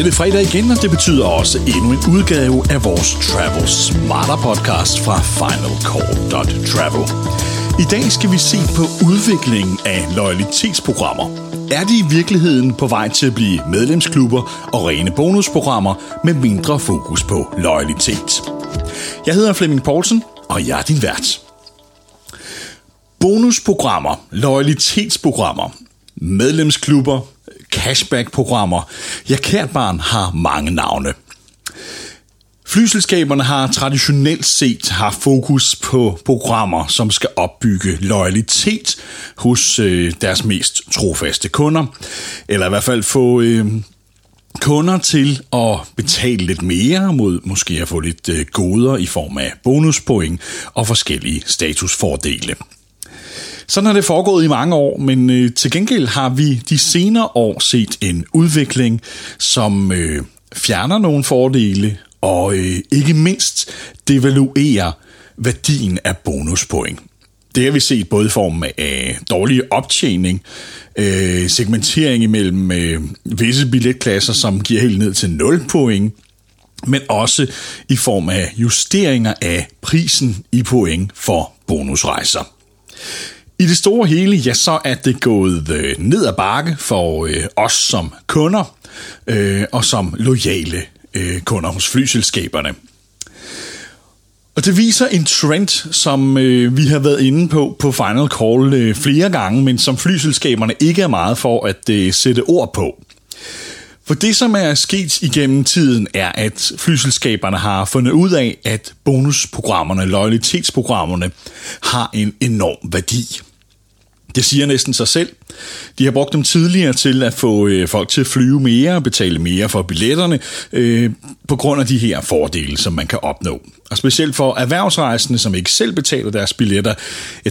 er det fredag igen, og det betyder også endnu en udgave af vores Travel Smarter podcast fra finalcall.travel. I dag skal vi se på udviklingen af loyalitetsprogrammer. Er de i virkeligheden på vej til at blive medlemsklubber og rene bonusprogrammer med mindre fokus på loyalitet? Jeg hedder Flemming Poulsen, og jeg er din vært. Bonusprogrammer, loyalitetsprogrammer, medlemsklubber, cashback-programmer. Ja, kært barn har mange navne. Flyselskaberne har traditionelt set haft fokus på programmer, som skal opbygge loyalitet hos øh, deres mest trofaste kunder, eller i hvert fald få øh, kunder til at betale lidt mere mod måske at få lidt øh, goder i form af bonuspoint og forskellige statusfordele. Sådan har det foregået i mange år, men øh, til gengæld har vi de senere år set en udvikling, som øh, fjerner nogle fordele og øh, ikke mindst devaluerer værdien af bonuspoint. Det har vi set både i form af øh, dårlig optjening, øh, segmentering imellem øh, visse billetklasser, som giver helt ned til 0 point, men også i form af justeringer af prisen i point for bonusrejser. I det store hele, ja, så er det gået øh, ned ad bakke for øh, os som kunder øh, og som lojale øh, kunder hos flyselskaberne. Og det viser en trend, som øh, vi har været inde på på Final Call øh, flere gange, men som flyselskaberne ikke er meget for at øh, sætte ord på. For det, som er sket igennem tiden, er, at flyselskaberne har fundet ud af, at bonusprogrammerne, loyalitetsprogrammerne, har en enorm værdi. Det siger næsten sig selv. De har brugt dem tidligere til at få øh, folk til at flyve mere og betale mere for billetterne øh, på grund af de her fordele, som man kan opnå. Og specielt for erhvervsrejsende, som ikke selv betaler deres billetter,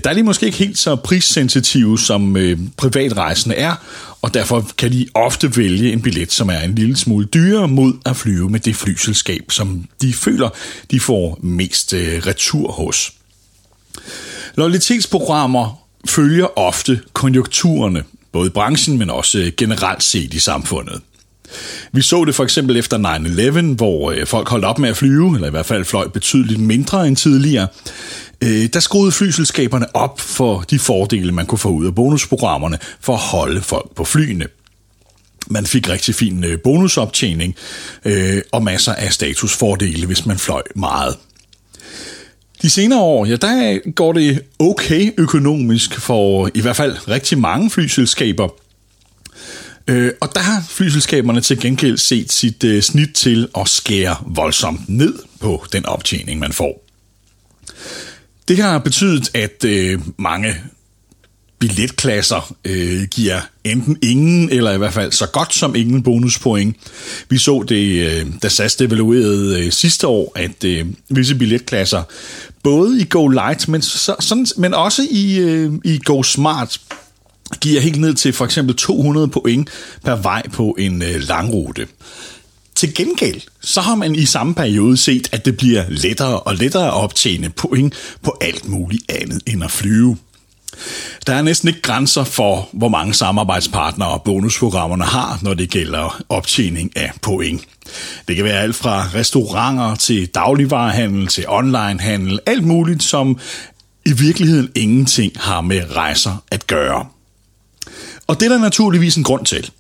der er de måske ikke helt så prissensitive, som øh, privatrejsende er, og derfor kan de ofte vælge en billet, som er en lille smule dyrere mod at flyve med det flyselskab, som de føler, de får mest øh, retur hos. Loyalitetsprogrammer følger ofte konjunkturerne, både i branchen, men også øh, generelt set i samfundet. Vi så det for eksempel efter 9-11, hvor øh, folk holdt op med at flyve, eller i hvert fald fløj betydeligt mindre end tidligere. Øh, der skruede flyselskaberne op for de fordele, man kunne få ud af bonusprogrammerne for at holde folk på flyene. Man fik rigtig fin bonusoptjening og masser af statusfordele, hvis man fløj meget. De senere år, ja, der går det okay økonomisk for i hvert fald rigtig mange flyselskaber. Øh, og der har flyselskaberne til gengæld set sit øh, snit til at skære voldsomt ned på den optjening, man får. Det har betydet, at øh, mange billetklasser øh, giver enten ingen, eller i hvert fald så godt som ingen bonuspoint. Vi så det, øh, da SAS evaluerede øh, sidste år, at øh, visse billetklasser, både i Go Light, men, så, sådan, men også i, øh, i Go Smart, giver helt ned til for eksempel 200 point per vej på en øh, langrute. Til gengæld, så har man i samme periode set, at det bliver lettere og lettere at optjene point på alt muligt andet end at flyve. Der er næsten ikke grænser for, hvor mange samarbejdspartnere og bonusprogrammerne har, når det gælder optjening af point. Det kan være alt fra restauranter til dagligvarehandel til onlinehandel, alt muligt, som i virkeligheden ingenting har med rejser at gøre. Og det er der naturligvis en grund til.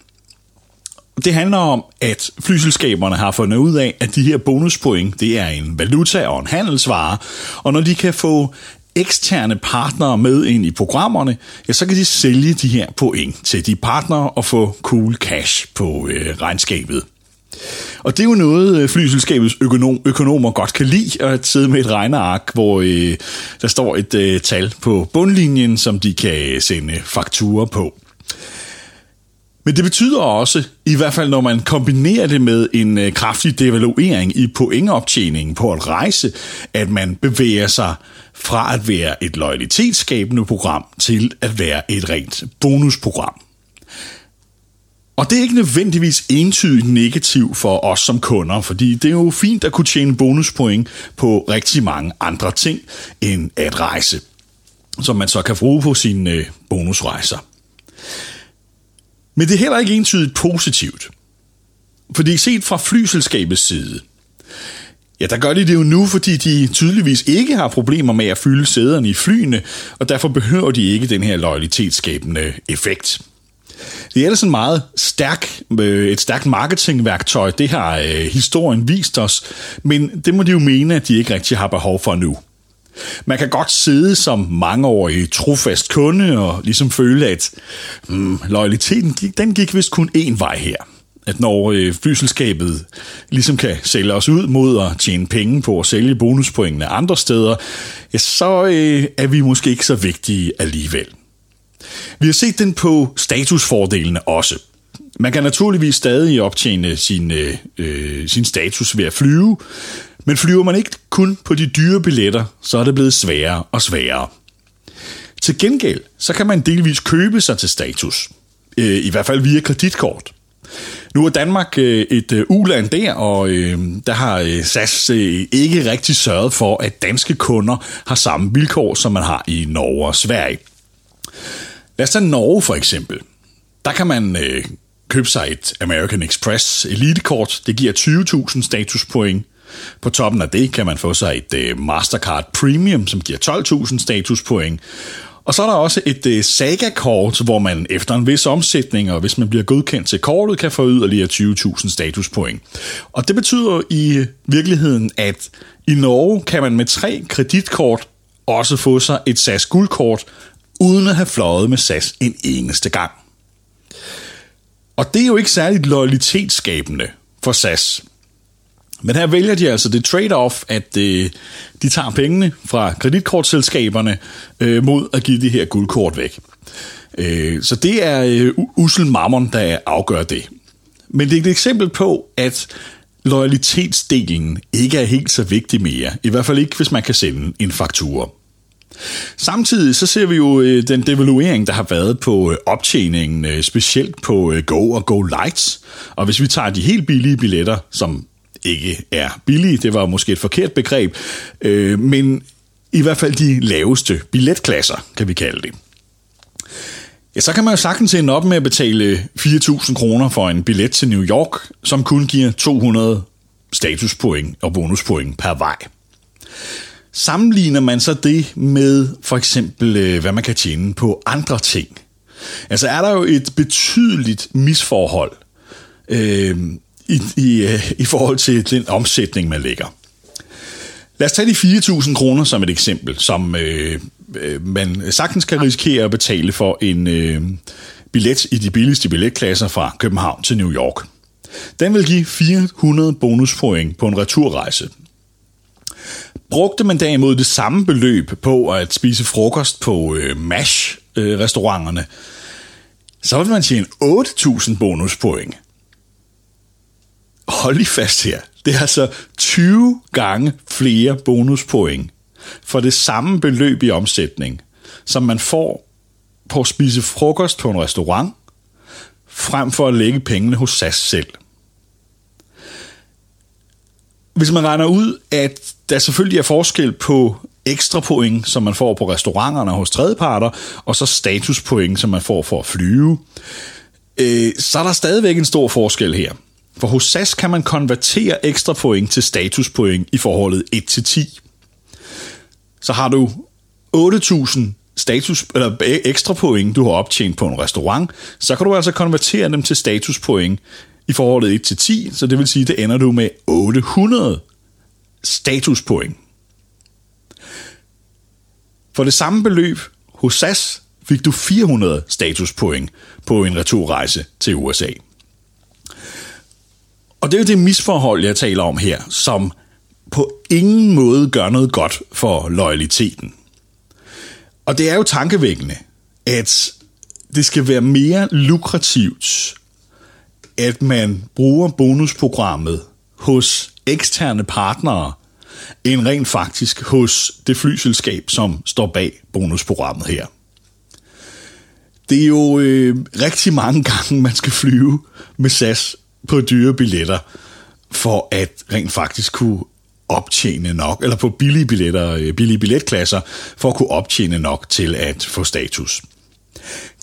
Det handler om, at flyselskaberne har fundet ud af, at de her bonuspoint, det er en valuta og en handelsvare, og når de kan få eksterne partnere med ind i programmerne, ja, så kan de sælge de her point til de partnere og få cool cash på øh, regnskabet. Og det er jo noget, øh, flyselskabets økonom, økonomer godt kan lide, at sidde med et regneark, hvor øh, der står et øh, tal på bundlinjen, som de kan sende fakturer på. Men det betyder også, i hvert fald når man kombinerer det med en øh, kraftig devaluering i pointoptjeningen på at rejse, at man bevæger sig fra at være et lojalitetsskabende program til at være et rent bonusprogram. Og det er ikke nødvendigvis entydigt negativt for os som kunder, fordi det er jo fint at kunne tjene bonuspoint på rigtig mange andre ting end at rejse, som man så kan bruge på sine øh, bonusrejser. Men det er heller ikke entydigt positivt. Fordi set fra flyselskabets side, Ja, der gør de det jo nu, fordi de tydeligvis ikke har problemer med at fylde sæderne i flyene, og derfor behøver de ikke den her lojalitetsskabende effekt. Det er sådan meget stærk, øh, et stærkt marketingværktøj, det har øh, historien vist os, men det må de jo mene, at de ikke rigtig har behov for nu. Man kan godt sidde som mangeårig trofast kunde og ligesom føle, at hmm, loyaliteten den gik vist kun én vej her at når øh, flyselskabet ligesom kan sælge os ud mod at tjene penge på at sælge bonuspoengene andre steder, ja, så øh, er vi måske ikke så vigtige alligevel. Vi har set den på statusfordelene også. Man kan naturligvis stadig optjene sin, øh, øh, sin status ved at flyve, men flyver man ikke kun på de dyre billetter, så er det blevet sværere og sværere. Til gengæld, så kan man delvis købe sig til status. Øh, I hvert fald via kreditkort. Nu er Danmark øh, et øh, uland der, og øh, der har øh, SAS øh, ikke rigtig sørget for, at danske kunder har samme vilkår, som man har i Norge og Sverige. Lad os tage Norge for eksempel. Der kan man købe sig et American Express Elite-kort. Det giver 20.000 statuspoint. På toppen af det kan man få sig et øh, Mastercard Premium, som giver 12.000 statuspoint. Og så er der også et øh, Saga-kort, hvor man efter en vis omsætning, og hvis man bliver godkendt til kortet, kan få yderligere 20.000 statuspoint. Og det betyder i virkeligheden, at i Norge kan man med tre kreditkort også få sig et SAS guldkort, uden at have fløjet med SAS en eneste gang. Og det er jo ikke særligt loyalitetsskabende for SAS. Men her vælger de altså det trade-off, at øh, de tager pengene fra kreditkortselskaberne øh, mod at give de her guldkort væk. Øh, så det er øh, usel mammon, der afgør det. Men det er et eksempel på, at loyalitetsdelen ikke er helt så vigtig mere. I hvert fald ikke, hvis man kan sende en faktura. Samtidig så ser vi jo øh, den devaluering, der har været på øh, optjeningen, øh, specielt på øh, Go og Go Lights. Og hvis vi tager de helt billige billetter, som ikke er billige, det var måske et forkert begreb, øh, men i hvert fald de laveste billetklasser, kan vi kalde det. Ja, så kan man jo sagtens ende op med at betale øh, 4.000 kroner for en billet til New York, som kun giver 200 statuspoint og bonuspoint per vej. Sammenligner man så det med for eksempel, øh, hvad man kan tjene på andre ting, altså er der jo et betydeligt misforhold øh, i, i, øh, i forhold til den omsætning, man lægger. Lad os tage de 4.000 kroner som et eksempel, som øh, øh, man sagtens kan risikere at betale for en øh, billet i de billigste billetklasser fra København til New York. Den vil give 400 bonuspoint på en returrejse. Brugte man derimod det samme beløb på at spise frokost på øh, MASH-restauranterne, øh, så vil man tjene 8.000 bonuspoint hold lige fast her, det er altså 20 gange flere bonuspoint for det samme beløb i omsætning, som man får på at spise frokost på en restaurant, frem for at lægge pengene hos SAS selv. Hvis man regner ud, at der selvfølgelig er forskel på ekstra point, som man får på restauranterne hos tredjeparter, og så statuspoint, som man får for at flyve, øh, så er der stadigvæk en stor forskel her. For hos SAS kan man konvertere ekstra point til statuspoint i forholdet 1 til 10. Så har du 8.000 status, eller e- ekstra point, du har optjent på en restaurant, så kan du altså konvertere dem til statuspoint i forholdet 1 til 10, så det vil sige, det ender du med 800 statuspoint. For det samme beløb hos SAS fik du 400 statuspoint på en returrejse til USA. Og det er jo det misforhold, jeg taler om her, som på ingen måde gør noget godt for loyaliteten. Og det er jo tankevækkende, at det skal være mere lukrativt, at man bruger bonusprogrammet hos eksterne partnere, end rent faktisk hos det flyselskab, som står bag bonusprogrammet her. Det er jo øh, rigtig mange gange, man skal flyve med SAS på dyre billetter, for at rent faktisk kunne optjene nok, eller på billige billetter, øh, billige billetklasser, for at kunne optjene nok til at få status.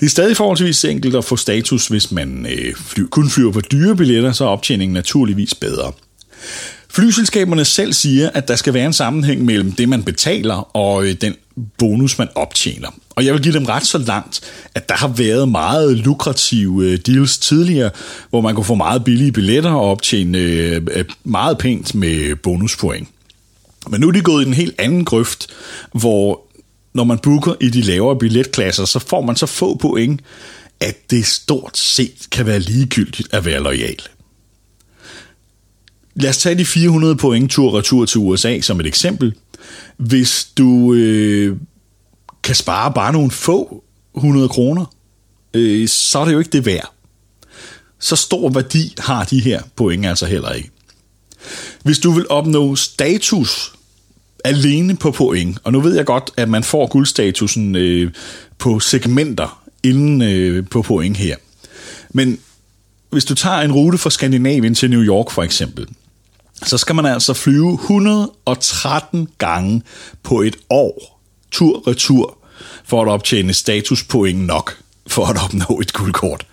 Det er stadig forholdsvis enkelt at få status, hvis man øh, fly, kun flyver på dyre billetter, så er optjeningen naturligvis bedre. Flyselskaberne selv siger, at der skal være en sammenhæng mellem det, man betaler, og øh, den bonus, man optjener. Og jeg vil give dem ret så langt, at der har været meget lukrative øh, deals tidligere, hvor man kunne få meget billige billetter og optjene øh, øh meget pænt med bonuspoint. Men nu er de gået i en helt anden grøft, hvor når man booker i de lavere billetklasser, så får man så få point, at det stort set kan være ligegyldigt at være lojal. Lad os tage de 400 point tur-retur til USA som et eksempel. Hvis du øh, kan spare bare nogle få 100 kroner, øh, så er det jo ikke det værd. Så stor værdi har de her point altså heller ikke. Hvis du vil opnå status alene på point, og nu ved jeg godt, at man får guldstatusen øh, på segmenter inden øh, på point her. Men hvis du tager en rute fra Skandinavien til New York for eksempel, så skal man altså flyve 113 gange på et år, tur-retur, for at optjene statuspoint nok for at opnå et guldkort.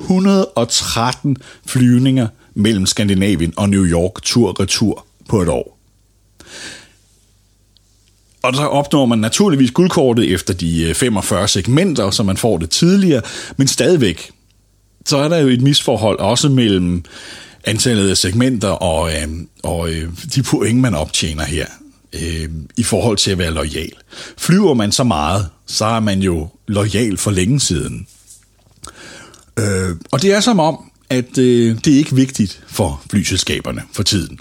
113 flyvninger mellem Skandinavien og New York tur-retur på et år. Og så opnår man naturligvis guldkortet efter de øh, 45 segmenter, så man får det tidligere, men stadigvæk, så er der jo et misforhold også mellem antallet af segmenter og, øh, og øh, de point, man optjener her øh, i forhold til at være lojal. Flyver man så meget, så er man jo lojal for længe siden. Øh, og det er som om, at øh, det er ikke vigtigt for flyselskaberne for tiden.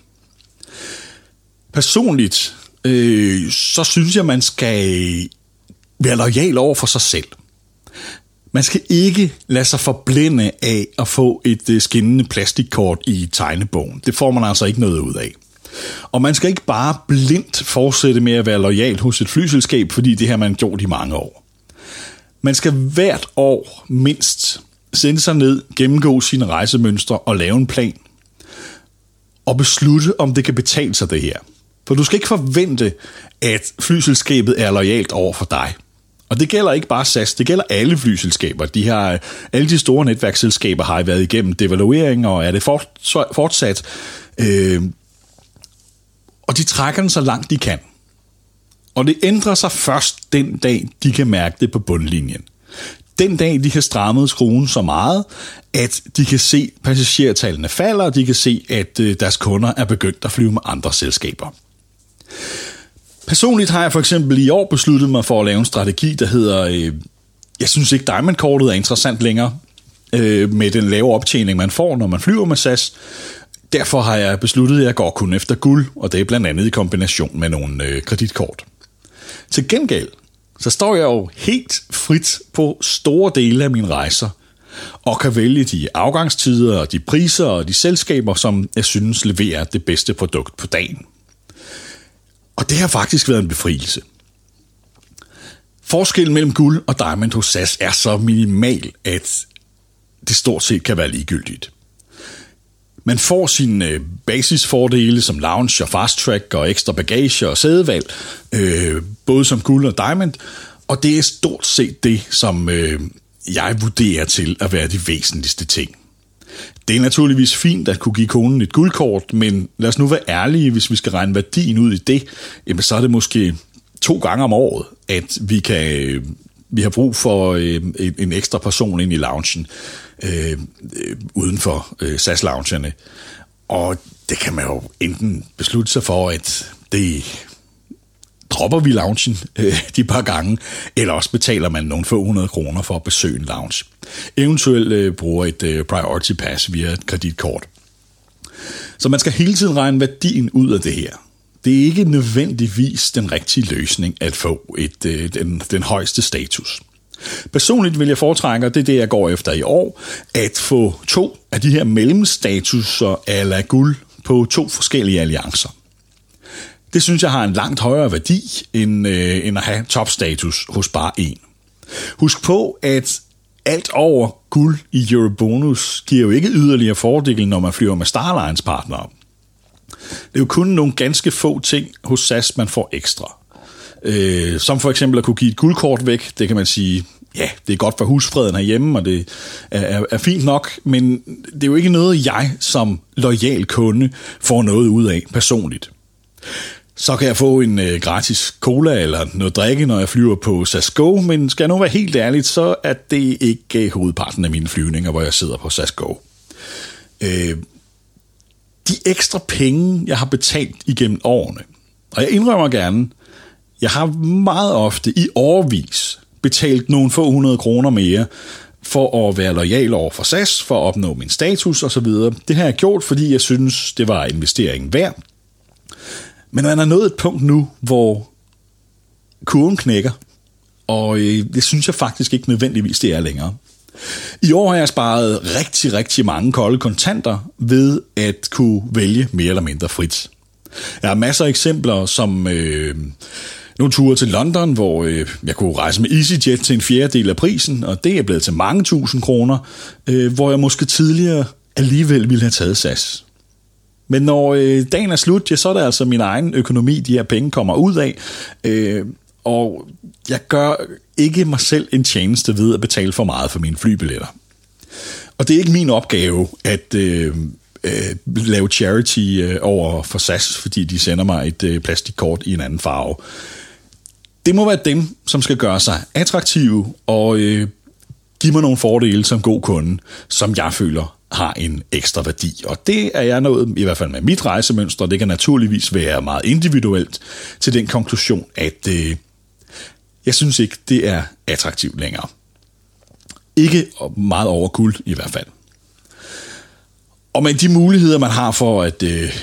Personligt, øh, så synes jeg, man skal være lojal over for sig selv. Man skal ikke lade sig forblinde af at få et øh, skinnende plastikkort i tegnebogen. Det får man altså ikke noget ud af. Og man skal ikke bare blindt fortsætte med at være lojal hos et flyselskab, fordi det har man gjort i mange år. Man skal hvert år mindst sende sig ned, gennemgå sine rejsemønstre og lave en plan. Og beslutte, om det kan betale sig det her. For du skal ikke forvente, at flyselskabet er lojalt over for dig. Og det gælder ikke bare SAS, det gælder alle flyselskaber. De har, alle de store netværksselskaber har været igennem devaluering, og er det fortsat. Øh, og de trækker den så langt de kan. Og det ændrer sig først den dag, de kan mærke det på bundlinjen. Den dag, de har strammet skruen så meget, at de kan se, at passagertallene falder, og de kan se, at øh, deres kunder er begyndt at flyve med andre selskaber. Personligt har jeg for eksempel i år besluttet mig for at lave en strategi, der hedder, øh, jeg synes ikke Diamond-kortet er interessant længere, øh, med den lave optjening, man får, når man flyver med SAS. Derfor har jeg besluttet, at jeg går kun efter guld, og det er blandt andet i kombination med nogle øh, kreditkort. Til gengæld, så står jeg jo helt frit på store dele af mine rejser, og kan vælge de afgangstider og de priser og de selskaber, som jeg synes leverer det bedste produkt på dagen. Og det har faktisk været en befrielse. Forskellen mellem guld og diamond hos SAS er så minimal, at det stort set kan være ligegyldigt. Man får sine øh, basisfordele som lounge og fast track og ekstra bagage og sædevalg, øh, både som guld og diamond, og det er stort set det, som øh, jeg vurderer til at være de væsentligste ting. Det er naturligvis fint at kunne give konen et guldkort, men lad os nu være ærlige, hvis vi skal regne værdien ud i det, jamen så er det måske to gange om året, at vi kan øh, vi har brug for øh, en ekstra person ind i loungen øh, øh, uden for øh, SAS-loungerne. Og det kan man jo enten beslutte sig for, at det dropper vi loungen øh, de par gange, eller også betaler man nogle få hundrede kroner for at besøge en lounge. Eventuelt øh, bruger et øh, priority pass via et kreditkort. Så man skal hele tiden regne værdien ud af det her. Det er ikke nødvendigvis den rigtige løsning at få et, øh, den, den højeste status. Personligt vil jeg foretrække, og det er det, jeg går efter i år, at få to af de her mellemstatuser ala guld på to forskellige alliancer. Det synes jeg har en langt højere værdi, end, øh, end at have topstatus hos bare en. Husk på, at alt over guld i Eurobonus giver jo ikke yderligere fordele, når man flyver med Starlines partnere. Det er jo kun nogle ganske få ting hos SAS, man får ekstra. Øh, som for eksempel at kunne give et guldkort væk, det kan man sige, ja, det er godt for husfreden herhjemme, og det er, er, er fint nok, men det er jo ikke noget, jeg som lojal kunde får noget ud af personligt. Så kan jeg få en øh, gratis cola eller noget drikke, når jeg flyver på SAS Go, men skal jeg nu være helt ærligt, så er det ikke øh, hovedparten af mine flyvninger, hvor jeg sidder på SAS Go. Øh, de ekstra penge, jeg har betalt igennem årene, og jeg indrømmer gerne, jeg har meget ofte i årvis betalt nogle få hundrede kroner mere for at være lojal over for SAS, for at opnå min status osv. Det har jeg gjort, fordi jeg synes, det var investeringen værd. Men man er nået et punkt nu, hvor kurven knækker, og øh, det synes jeg faktisk ikke nødvendigvis, det er længere. I år har jeg sparet rigtig, rigtig mange kolde kontanter ved at kunne vælge mere eller mindre frit. Jeg har masser af eksempler, som øh, nogle ture til London, hvor øh, jeg kunne rejse med EasyJet til en fjerdedel af prisen, og det er blevet til mange tusind kroner, øh, hvor jeg måske tidligere alligevel ville have taget SAS. Men når øh, dagen er slut, ja, så er det altså min egen økonomi, de her penge kommer ud af. Øh, og jeg gør ikke mig selv en tjeneste ved at betale for meget for mine flybilletter. Og det er ikke min opgave at øh, øh, lave charity øh, over for SAS, fordi de sender mig et øh, plastikkort i en anden farve. Det må være dem, som skal gøre sig attraktive og øh, give mig nogle fordele som god kunde, som jeg føler har en ekstra værdi. Og det er jeg nået, i hvert fald med mit rejsemønster, det kan naturligvis være meget individuelt, til den konklusion, at øh, jeg synes ikke, det er attraktivt længere. Ikke meget overkuld i hvert fald. Og med de muligheder, man har for at øh,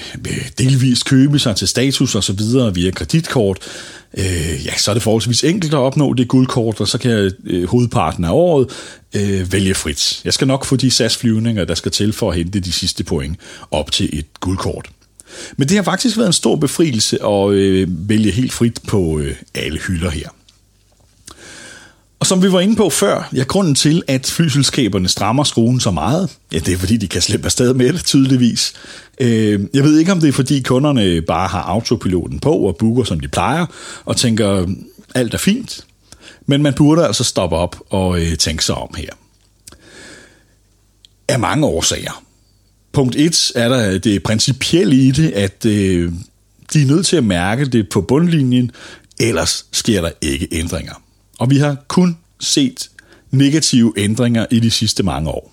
delvist købe sig til status og så videre via kreditkort, øh, ja, så er det forholdsvis enkelt at opnå det guldkort, og så kan jeg øh, hovedparten af året øh, vælge frit. Jeg skal nok få de SAS-flyvninger, der skal til for at hente de sidste point op til et guldkort. Men det har faktisk været en stor befrielse at øh, vælge helt frit på øh, alle hylder her. Og som vi var inde på før, ja, grunden til, at flyselskaberne strammer skruen så meget, ja, det er fordi, de kan slippe afsted med det, tydeligvis. Øh, jeg ved ikke, om det er fordi kunderne bare har autopiloten på og booker, som de plejer, og tænker, alt er fint. Men man burde altså stoppe op og øh, tænke sig om her. Af mange årsager. Punkt 1 er der det principielle i det, at øh, de er nødt til at mærke det på bundlinjen, ellers sker der ikke ændringer. Og vi har kun set negative ændringer i de sidste mange år.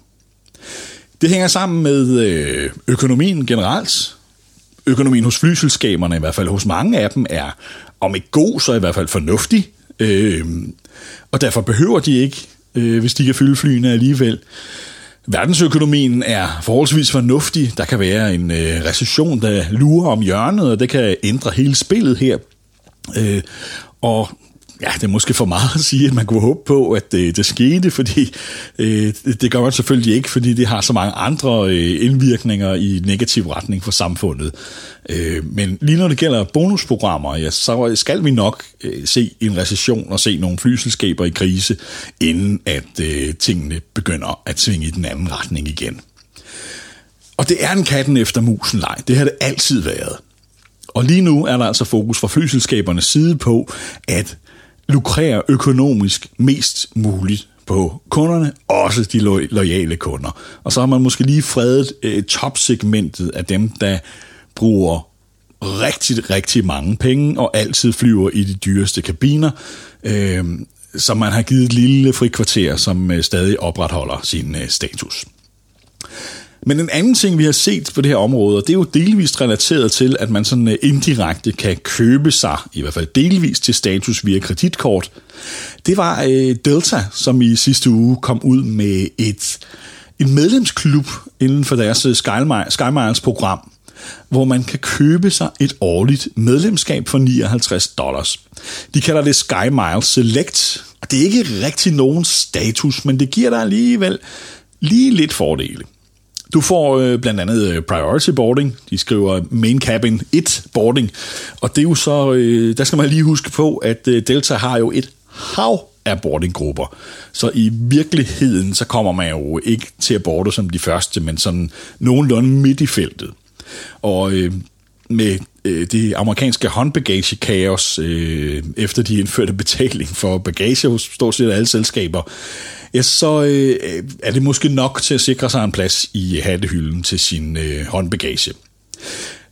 Det hænger sammen med øh, økonomien generelt. Økonomien hos flyselskaberne, i hvert fald hos mange af dem, er om ikke god, så i hvert fald fornuftig. Øh, og derfor behøver de ikke, øh, hvis de kan fylde flyene alligevel. Verdensøkonomien er forholdsvis fornuftig. Der kan være en øh, recession, der lurer om hjørnet, og det kan ændre hele spillet her. Øh, og ja, det er måske for meget at sige, at man kunne håbe på, at det, det skete, fordi øh, det gør man selvfølgelig ikke, fordi det har så mange andre øh, indvirkninger i negativ retning for samfundet. Øh, men lige når det gælder bonusprogrammer, ja, så skal vi nok øh, se en recession og se nogle flyselskaber i krise, inden at øh, tingene begynder at svinge i den anden retning igen. Og det er en katten efter musen leg. Det har det altid været. Og lige nu er der altså fokus fra flyselskabernes side på at lukrere økonomisk mest muligt på kunderne, også de lo- lojale kunder. Og så har man måske lige fredet øh, topsegmentet af dem, der bruger rigtig, rigtig mange penge og altid flyver i de dyreste kabiner, øh, som man har givet et lille frikvarter, som øh, stadig opretholder sin øh, status. Men en anden ting, vi har set på det her område, det er jo delvist relateret til, at man sådan øh, indirekte kan købe sig, i hvert fald delvis til status via kreditkort. Det var øh, Delta, som i sidste uge kom ud med et en medlemsklub inden for deres øh, SkyMiles program, hvor man kan købe sig et årligt medlemskab for 59 dollars. De kalder det Sky Miles Select, og det er ikke rigtig nogen status, men det giver dig alligevel lige lidt fordele. Du får øh, blandt andet øh, priority boarding. De skriver main cabin 1 boarding. Og det er jo så, øh, der skal man lige huske på, at øh, Delta har jo et hav af boardinggrupper. Så i virkeligheden, så kommer man jo ikke til at boarde som de første, men sådan nogenlunde midt i feltet. Og øh, med øh, det amerikanske håndbagagekaos, øh, efter de indførte betaling for bagage hos stort set alle selskaber, ja, så øh, er det måske nok til at sikre sig en plads i hattehylden til sin øh, håndbagage.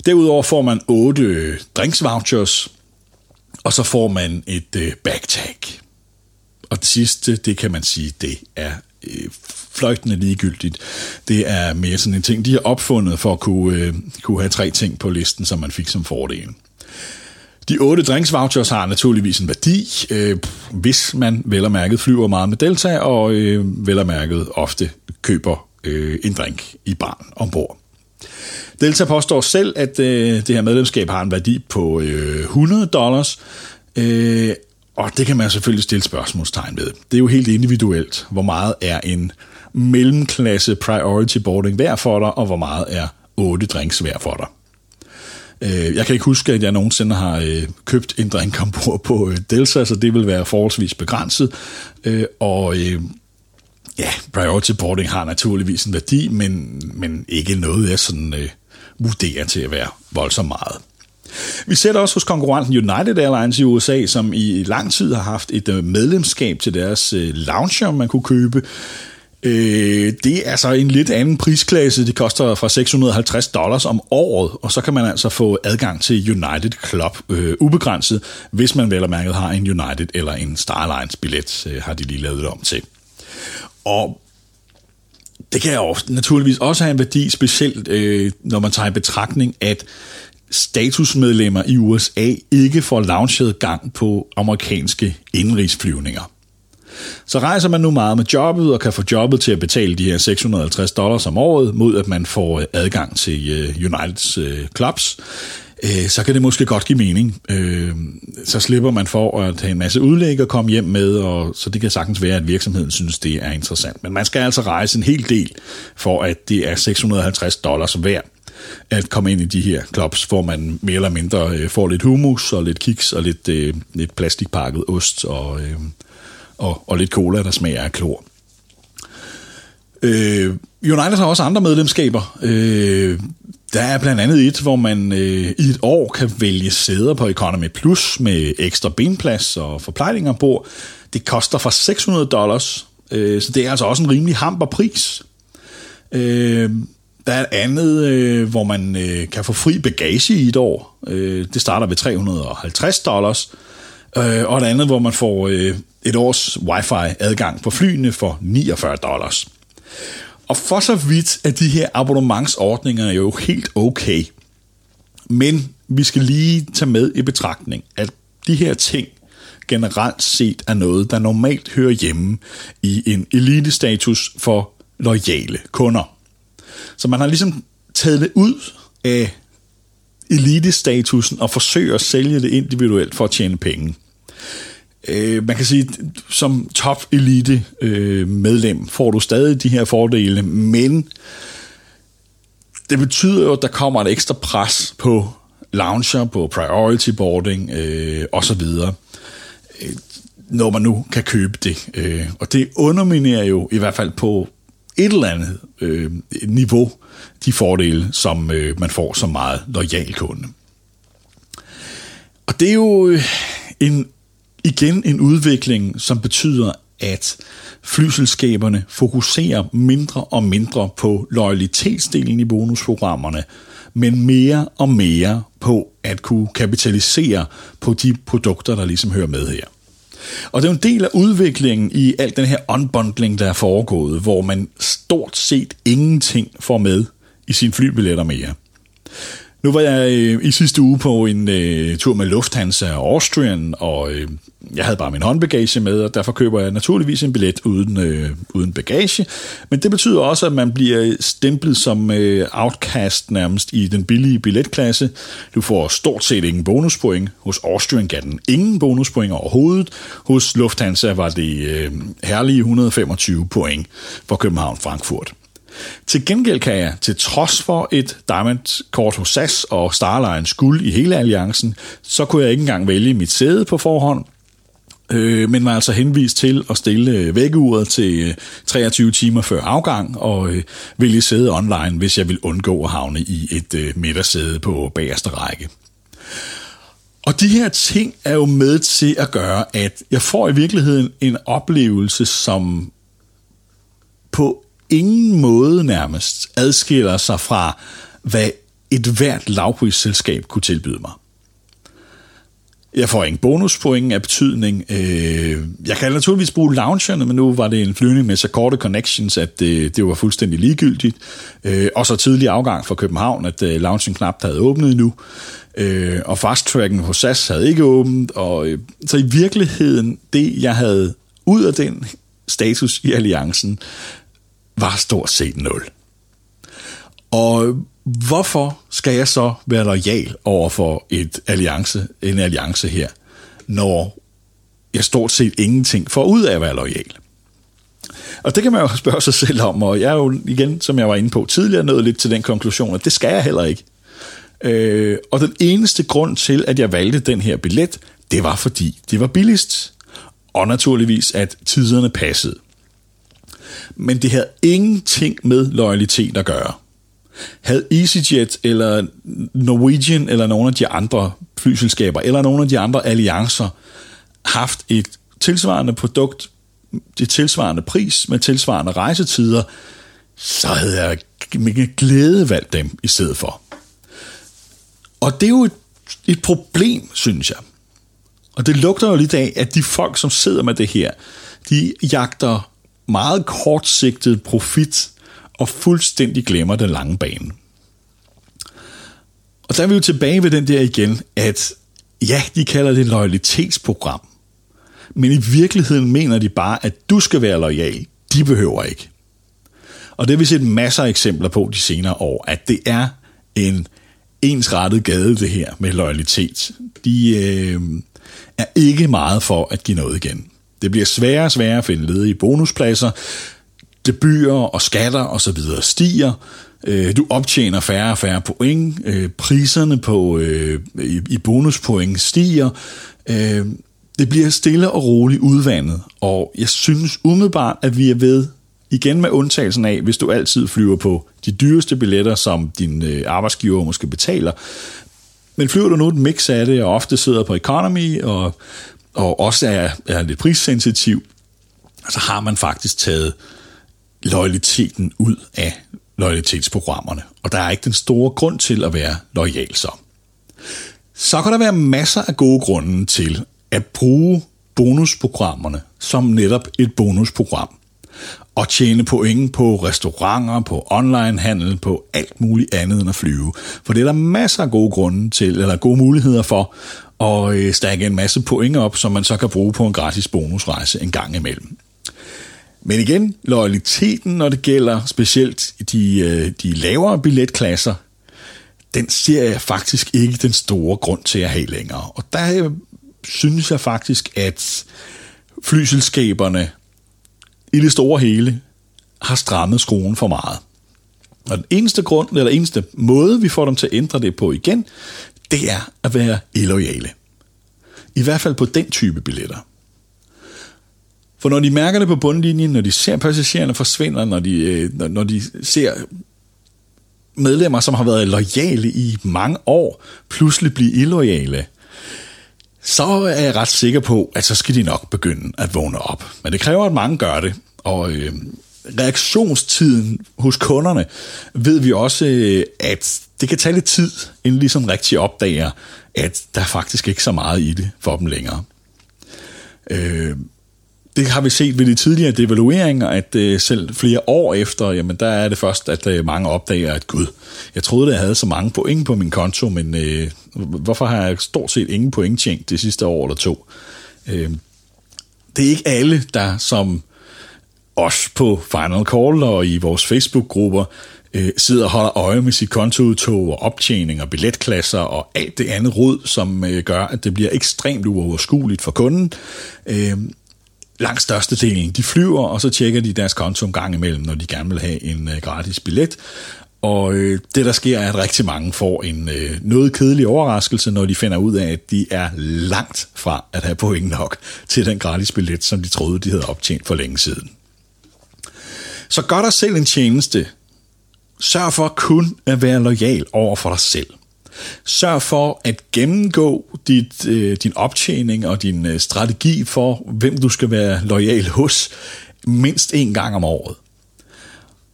Derudover får man 8 øh, drinks vouchers, og så får man et øh, bagtag. Og det sidste, det kan man sige, det er øh, fløjtende ligegyldigt. Det er mere sådan en ting, de har opfundet for at kunne, øh, kunne have tre ting på listen, som man fik som fordel. De otte drinks vouchers har naturligvis en værdi, øh, hvis man vel og mærket flyver meget med Delta, og øh, vel og mærket ofte køber øh, en drink i barn ombord. Delta påstår selv, at øh, det her medlemskab har en værdi på øh, 100 dollars, øh, og det kan man selvfølgelig stille spørgsmålstegn ved. Det er jo helt individuelt, hvor meget er en mellemklasse priority boarding værd for dig, og hvor meget er otte drinks værd for dig. Øh, jeg kan ikke huske, at jeg nogensinde har øh, købt en drink ombord på øh, Delta, så det vil være forholdsvis begrænset. Og ja, priority boarding har naturligvis en værdi, men, men ikke noget, jeg sådan vurderer til at være voldsomt meget. Vi ser det også hos konkurrenten United Airlines i USA, som i lang tid har haft et øh, medlemskab til deres øh, lounger, man kunne købe. Øh, det er så en lidt anden prisklasse. Det koster fra 650 dollars om året, og så kan man altså få adgang til United Club øh, ubegrænset, hvis man vel og mærket har en United eller en Starlines billet, øh, har de lige lavet det om til. Og det kan jo naturligvis også have en værdi, specielt øh, når man tager i betragtning, at statusmedlemmer i USA ikke får launchet gang på amerikanske indrigsflyvninger. Så rejser man nu meget med jobbet og kan få jobbet til at betale de her 650 dollars om året, mod at man får øh, adgang til øh, Uniteds øh, clubs, så kan det måske godt give mening. Så slipper man for at have en masse udlæg og komme hjem med, og så det kan sagtens være, at virksomheden synes, det er interessant. Men man skal altså rejse en hel del, for at det er 650 dollars værd at komme ind i de her clubs, hvor man mere eller mindre øh, får lidt hummus og lidt kiks og lidt, øh, lidt plastikpakket ost og, øh, og, og lidt cola, der smager af klor. Øh, United har også andre medlemskaber. Øh, der er blandt andet et, hvor man øh, i et år kan vælge sæder på Economy Plus med ekstra benplads og forplejning ombord. Det koster fra 600 dollars, øh, så det er altså også en rimelig hamper pris. Øh, der er et andet, øh, hvor man øh, kan få fri bagage i et år. Øh, det starter ved 350 dollars. Øh, og et andet, hvor man får øh, et års wifi-adgang på flyene for 49 dollars. Og for så vidt er de her abonnementsordninger jo helt okay. Men vi skal lige tage med i betragtning, at de her ting generelt set er noget, der normalt hører hjemme i en elite-status for lojale kunder. Så man har ligesom taget det ud af elite-statusen og forsøger at sælge det individuelt for at tjene penge. Øh, man kan sige, som top elite øh, medlem får du stadig de her fordele, men det betyder jo, at der kommer et ekstra pres på launcher, på priority boarding øh, osv., øh, når man nu kan købe det. Øh, og det underminerer jo i hvert fald på et eller andet øh, niveau de fordele, som øh, man får som meget lojal kunde. Og det er jo øh, en igen en udvikling, som betyder, at flyselskaberne fokuserer mindre og mindre på loyalitetsdelen i bonusprogrammerne, men mere og mere på at kunne kapitalisere på de produkter, der ligesom hører med her. Og det er jo en del af udviklingen i al den her unbundling, der er foregået, hvor man stort set ingenting får med i sine flybilletter mere. Nu var jeg øh, i sidste uge på en øh, tur med Lufthansa og Austrian, og øh, jeg havde bare min håndbagage med, og derfor køber jeg naturligvis en billet uden, øh, uden bagage. Men det betyder også, at man bliver stemplet som øh, outcast nærmest i den billige billetklasse. Du får stort set ingen bonuspoint. Hos Austrian gav den ingen bonuspoint overhovedet. Hos Lufthansa var det øh, herlige 125 point for København-Frankfurt. Til gengæld kan jeg, til trods for et Diamond-kort hos SAS og Starlines guld i hele alliancen, så kunne jeg ikke engang vælge mit sæde på forhånd, øh, men var altså henvist til at stille øh, vækkeuret til øh, 23 timer før afgang og øh, vælge sæde online, hvis jeg vil undgå at havne i et øh, midtersæde på bagerste række. Og de her ting er jo med til at gøre, at jeg får i virkeligheden en oplevelse, som på ingen måde nærmest adskiller sig fra, hvad et hvert lavprisselskab kunne tilbyde mig. Jeg får ingen bonuspoint af betydning. Øh, jeg kan naturligvis bruge loungerne, men nu var det en flyvning med så korte connections, at det, det var fuldstændig ligegyldigt. Øh, og så tidlig afgang fra København, at loungen knap havde åbnet endnu. Og fasttracken hos SAS havde ikke åbent. Og, så i virkeligheden, det jeg havde ud af den status i alliancen, var stort set nul. Og hvorfor skal jeg så være lojal over for et alliance, en alliance her, når jeg stort set ingenting får ud af at være lojal? Og det kan man jo spørge sig selv om, og jeg er jo igen, som jeg var inde på tidligere, nået lidt til den konklusion, at det skal jeg heller ikke. Øh, og den eneste grund til, at jeg valgte den her billet, det var fordi det var billigst. Og naturligvis, at tiderne passede. Men det havde ingenting med loyalitet at gøre. Havde EasyJet eller Norwegian eller nogle af de andre flyselskaber eller nogle af de andre alliancer haft et tilsvarende produkt det tilsvarende pris med tilsvarende rejsetider, så havde jeg med glæde valgt dem i stedet for. Og det er jo et, et problem, synes jeg. Og det lugter jo lidt af, at de folk, som sidder med det her, de jagter meget kortsigtet profit og fuldstændig glemmer den lange bane. Og der er vi jo tilbage ved den der igen, at ja, de kalder det loyalitetsprogram. Men i virkeligheden mener de bare, at du skal være lojal. De behøver ikke. Og det har vi set masser af eksempler på de senere år, at det er en ensrettet gade, det her med loyalitet. De øh, er ikke meget for at give noget igen. Det bliver sværere og sværere at finde ledige bonuspladser. Debuter og skatter osv. stiger. Øh, du optjener færre og færre point. Øh, priserne på, øh, i bonuspoint stiger. Det bliver stille og roligt udvandet, og jeg synes umiddelbart, at vi er ved, igen med undtagelsen af, hvis du altid flyver på de dyreste billetter, som din arbejdsgiver måske betaler, men flyver du nu et mix af det, og ofte sidder på economy, og og også er, er lidt prissensitiv, så har man faktisk taget loyaliteten ud af loyalitetsprogrammerne. Og der er ikke den store grund til at være lojal så. Så kan der være masser af gode grunde til at bruge bonusprogrammerne som netop et bonusprogram. Og tjene point på restauranter, på onlinehandel, på alt muligt andet end at flyve. For det er der masser af gode grunde til, eller gode muligheder for og øh, stakke en masse point op, som man så kan bruge på en gratis bonusrejse en gang imellem. Men igen, loyaliteten, når det gælder specielt de, øh, de lavere billetklasser, den ser jeg faktisk ikke den store grund til at have længere. Og der øh, synes jeg faktisk, at flyselskaberne i det store hele har strammet skruen for meget. Og den eneste grund, eller eneste måde, vi får dem til at ændre det på igen, det er at være illoyale. I hvert fald på den type billetter. For når de mærker det på bundlinjen, når de ser passagererne forsvinder, når de, øh, når de ser medlemmer, som har været lojale i mange år, pludselig blive illoyale, så er jeg ret sikker på, at så skal de nok begynde at vågne op. Men det kræver, at mange gør det, og øh, reaktionstiden hos kunderne ved vi også, øh, at det kan tage lidt tid, inden de sådan rigtig opdager, at der er faktisk ikke så meget i det for dem længere. Øh, det har vi set ved de tidligere devalueringer, at øh, selv flere år efter, jamen der er det først, at øh, mange opdager, at gud, jeg troede, at jeg havde så mange point på min konto, men øh, hvorfor har jeg stort set ingen point tjent det sidste år eller to? Øh, det er ikke alle, der som os på Final Call og i vores Facebook-grupper øh, sidder og holder øje med sit kontoudtog og optjening og billetklasser og alt det andet rod, som øh, gør, at det bliver ekstremt uoverskueligt for kunden. Øh, langt størstedelen, de flyver, og så tjekker de deres konto en gang imellem, når de gerne vil have en øh, gratis billet. Og øh, det, der sker, er, at rigtig mange får en øh, noget kedelig overraskelse, når de finder ud af, at de er langt fra at have point nok til den gratis billet, som de troede, de havde optjent for længe siden. Så gør dig selv en tjeneste. Sørg for kun at være lojal over for dig selv. Sørg for at gennemgå dit, øh, din optjening og din øh, strategi for, hvem du skal være lojal hos, mindst en gang om året.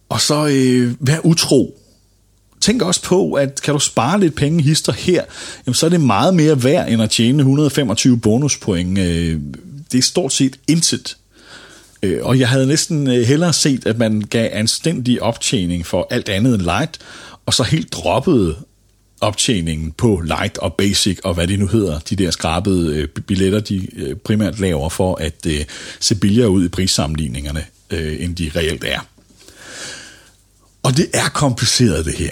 Og så øh, vær utro. Tænk også på, at kan du spare lidt penge hister her, jamen så er det meget mere værd, end at tjene 125 bonuspoint. Øh, det er stort set intet. Øh, og jeg havde næsten øh, hellere set, at man gav anstændig optjening for alt andet end light, og så helt droppede optjeningen på light og basic og hvad det nu hedder, de der skrabede øh, billetter, de øh, primært laver for at øh, se billigere ud i prissammenligningerne, øh, end de reelt er. Og det er kompliceret det her.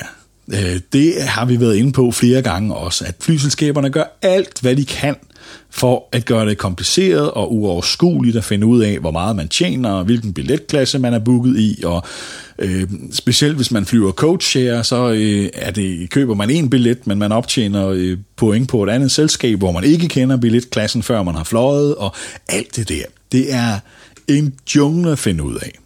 Øh, det har vi været inde på flere gange også, at flyselskaberne gør alt, hvad de kan for at gøre det kompliceret og uoverskueligt at finde ud af, hvor meget man tjener, og hvilken billetklasse man er booket i, og øh, specielt hvis man flyver coach-share, så øh, er det, køber man en billet, men man optjener øh, point på et andet selskab, hvor man ikke kender billetklassen, før man har fløjet, og alt det der. Det er en jungle at finde ud af.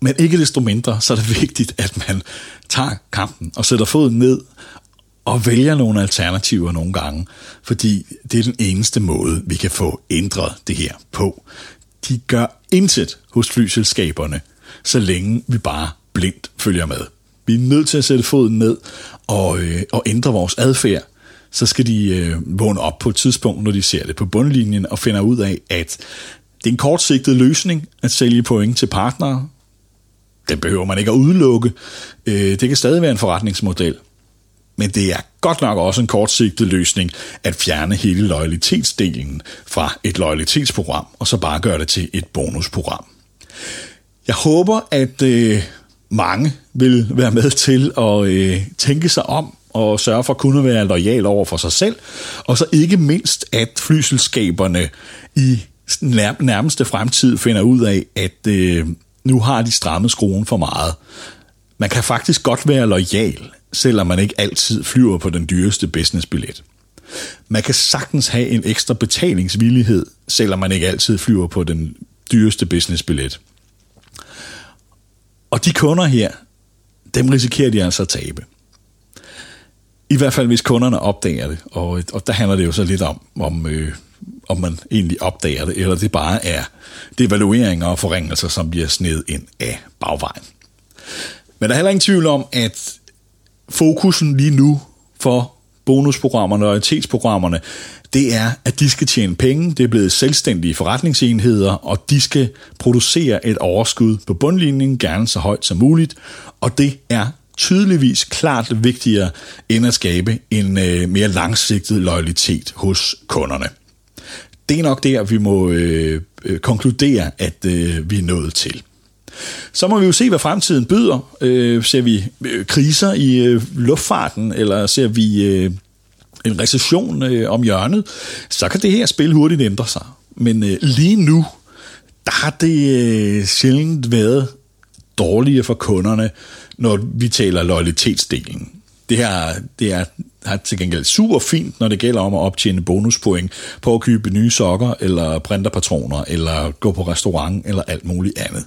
Men ikke desto mindre, så er det vigtigt, at man tager kampen og sætter foden ned og vælger nogle alternativer nogle gange, fordi det er den eneste måde, vi kan få ændret det her på. De gør intet hos flyselskaberne, så længe vi bare blindt følger med. Vi er nødt til at sætte foden ned og, øh, og ændre vores adfærd. Så skal de øh, vågne op på et tidspunkt, når de ser det på bundlinjen, og finder ud af, at det er en kortsigtet løsning at sælge point til partnere. Den behøver man ikke at udelukke. Øh, det kan stadig være en forretningsmodel, men det er godt nok også en kortsigtet løsning at fjerne hele loyalitetsdelen fra et loyalitetsprogram, og så bare gøre det til et bonusprogram. Jeg håber, at øh, mange vil være med til at øh, tænke sig om og sørge for at kunne være lojal over for sig selv, og så ikke mindst, at flyselskaberne i nærmeste fremtid finder ud af, at øh, nu har de strammet skruen for meget. Man kan faktisk godt være lojal selvom man ikke altid flyver på den dyreste businessbillet. Man kan sagtens have en ekstra betalingsvillighed, selvom man ikke altid flyver på den dyreste businessbillet. Og de kunder her, dem risikerer de altså at tabe. I hvert fald hvis kunderne opdager det, og, og der handler det jo så lidt om, om, øh, om man egentlig opdager det, eller det bare er devalueringer og forringelser, som bliver sned ind af bagvejen. Men der er heller ingen tvivl om, at fokusen lige nu for bonusprogrammerne og loyalitetsprogrammerne, det er, at de skal tjene penge. Det er blevet selvstændige forretningsenheder, og de skal producere et overskud på bundlinjen, gerne så højt som muligt. Og det er tydeligvis klart vigtigere end at skabe en øh, mere langsigtet loyalitet hos kunderne. Det er nok der, vi må øh, øh, konkludere, at øh, vi er nået til. Så må vi jo se, hvad fremtiden byder. Øh, ser vi øh, kriser i øh, luftfarten, eller ser vi øh, en recession øh, om hjørnet, så kan det her spil hurtigt ændre sig. Men øh, lige nu, der har det øh, sjældent været dårligere for kunderne, når vi taler lojalitetsdelen. Det her det er, er til gengæld super fint, når det gælder om at optjene bonuspoint på at købe nye sokker, eller printerpatroner, eller gå på restaurant, eller alt muligt andet.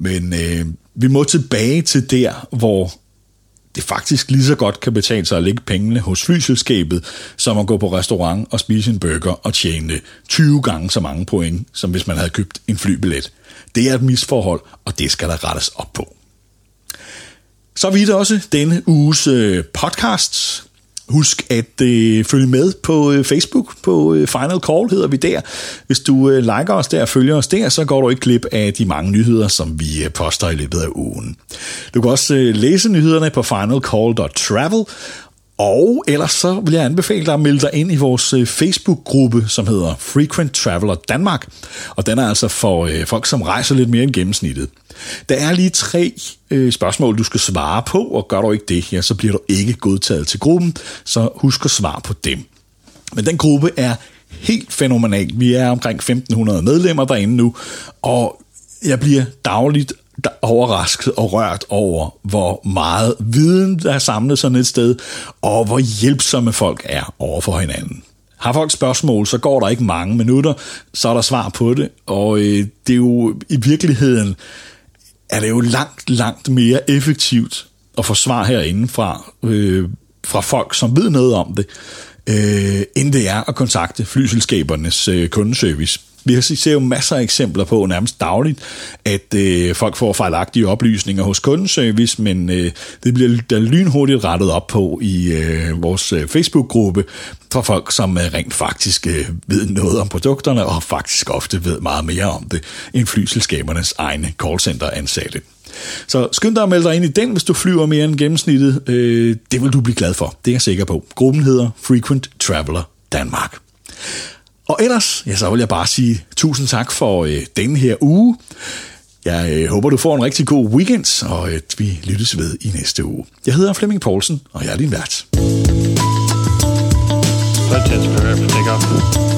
Men øh, vi må tilbage til der, hvor det faktisk lige så godt kan betale sig at lægge pengene hos flyselskabet, som at gå på restaurant og spise en burger og tjene 20 gange så mange point, som hvis man havde købt en flybillet. Det er et misforhold, og det skal der rettes op på. Så vidt også denne uges øh, podcast. Husk at øh, følge med på øh, Facebook, på øh, Final Call hedder vi der. Hvis du øh, liker os der og følger os der, så går du ikke glip af de mange nyheder, som vi øh, poster i løbet af ugen. Du kan også øh, læse nyhederne på finalcall.travel, og ellers så vil jeg anbefale dig at melde dig ind i vores øh, Facebook-gruppe, som hedder Frequent Traveler Danmark. Og den er altså for øh, folk, som rejser lidt mere end gennemsnittet. Der er lige tre øh, spørgsmål, du skal svare på, og gør du ikke det, ja, så bliver du ikke godtaget til gruppen, så husk at svare på dem. Men den gruppe er helt fænomenal. Vi er omkring 1500 medlemmer derinde nu, og jeg bliver dagligt der overrasket og rørt over, hvor meget viden, der er samlet sådan et sted, og hvor hjælpsomme folk er over for hinanden. Har folk spørgsmål, så går der ikke mange minutter, så er der svar på det, og øh, det er jo i virkeligheden, er det jo langt, langt mere effektivt at få svar herinde fra, øh, fra folk, som ved noget om det, øh, end det er at kontakte flyselskabernes øh, kundeservice. Vi ser jo masser af eksempler på nærmest dagligt, at øh, folk får fejlagtige oplysninger hos kundeservice, men øh, det bliver der lynhurtigt rettet op på i øh, vores øh, Facebook-gruppe fra folk, som øh, rent faktisk øh, ved noget om produkterne, og faktisk ofte ved meget mere om det, end flyselskabernes egne callcenter-ansatte. Så skynd dig at melde dig ind i den, hvis du flyver mere end gennemsnittet. Øh, det vil du blive glad for, det er jeg sikker på. Gruppen hedder Frequent Traveler Danmark. Og ellers, ja, så vil jeg bare sige tusind tak for øh, denne her uge. Jeg øh, håber, du får en rigtig god weekend, og at vi lyttes ved i næste uge. Jeg hedder Flemming Poulsen, og jeg er din vært. Let's take off.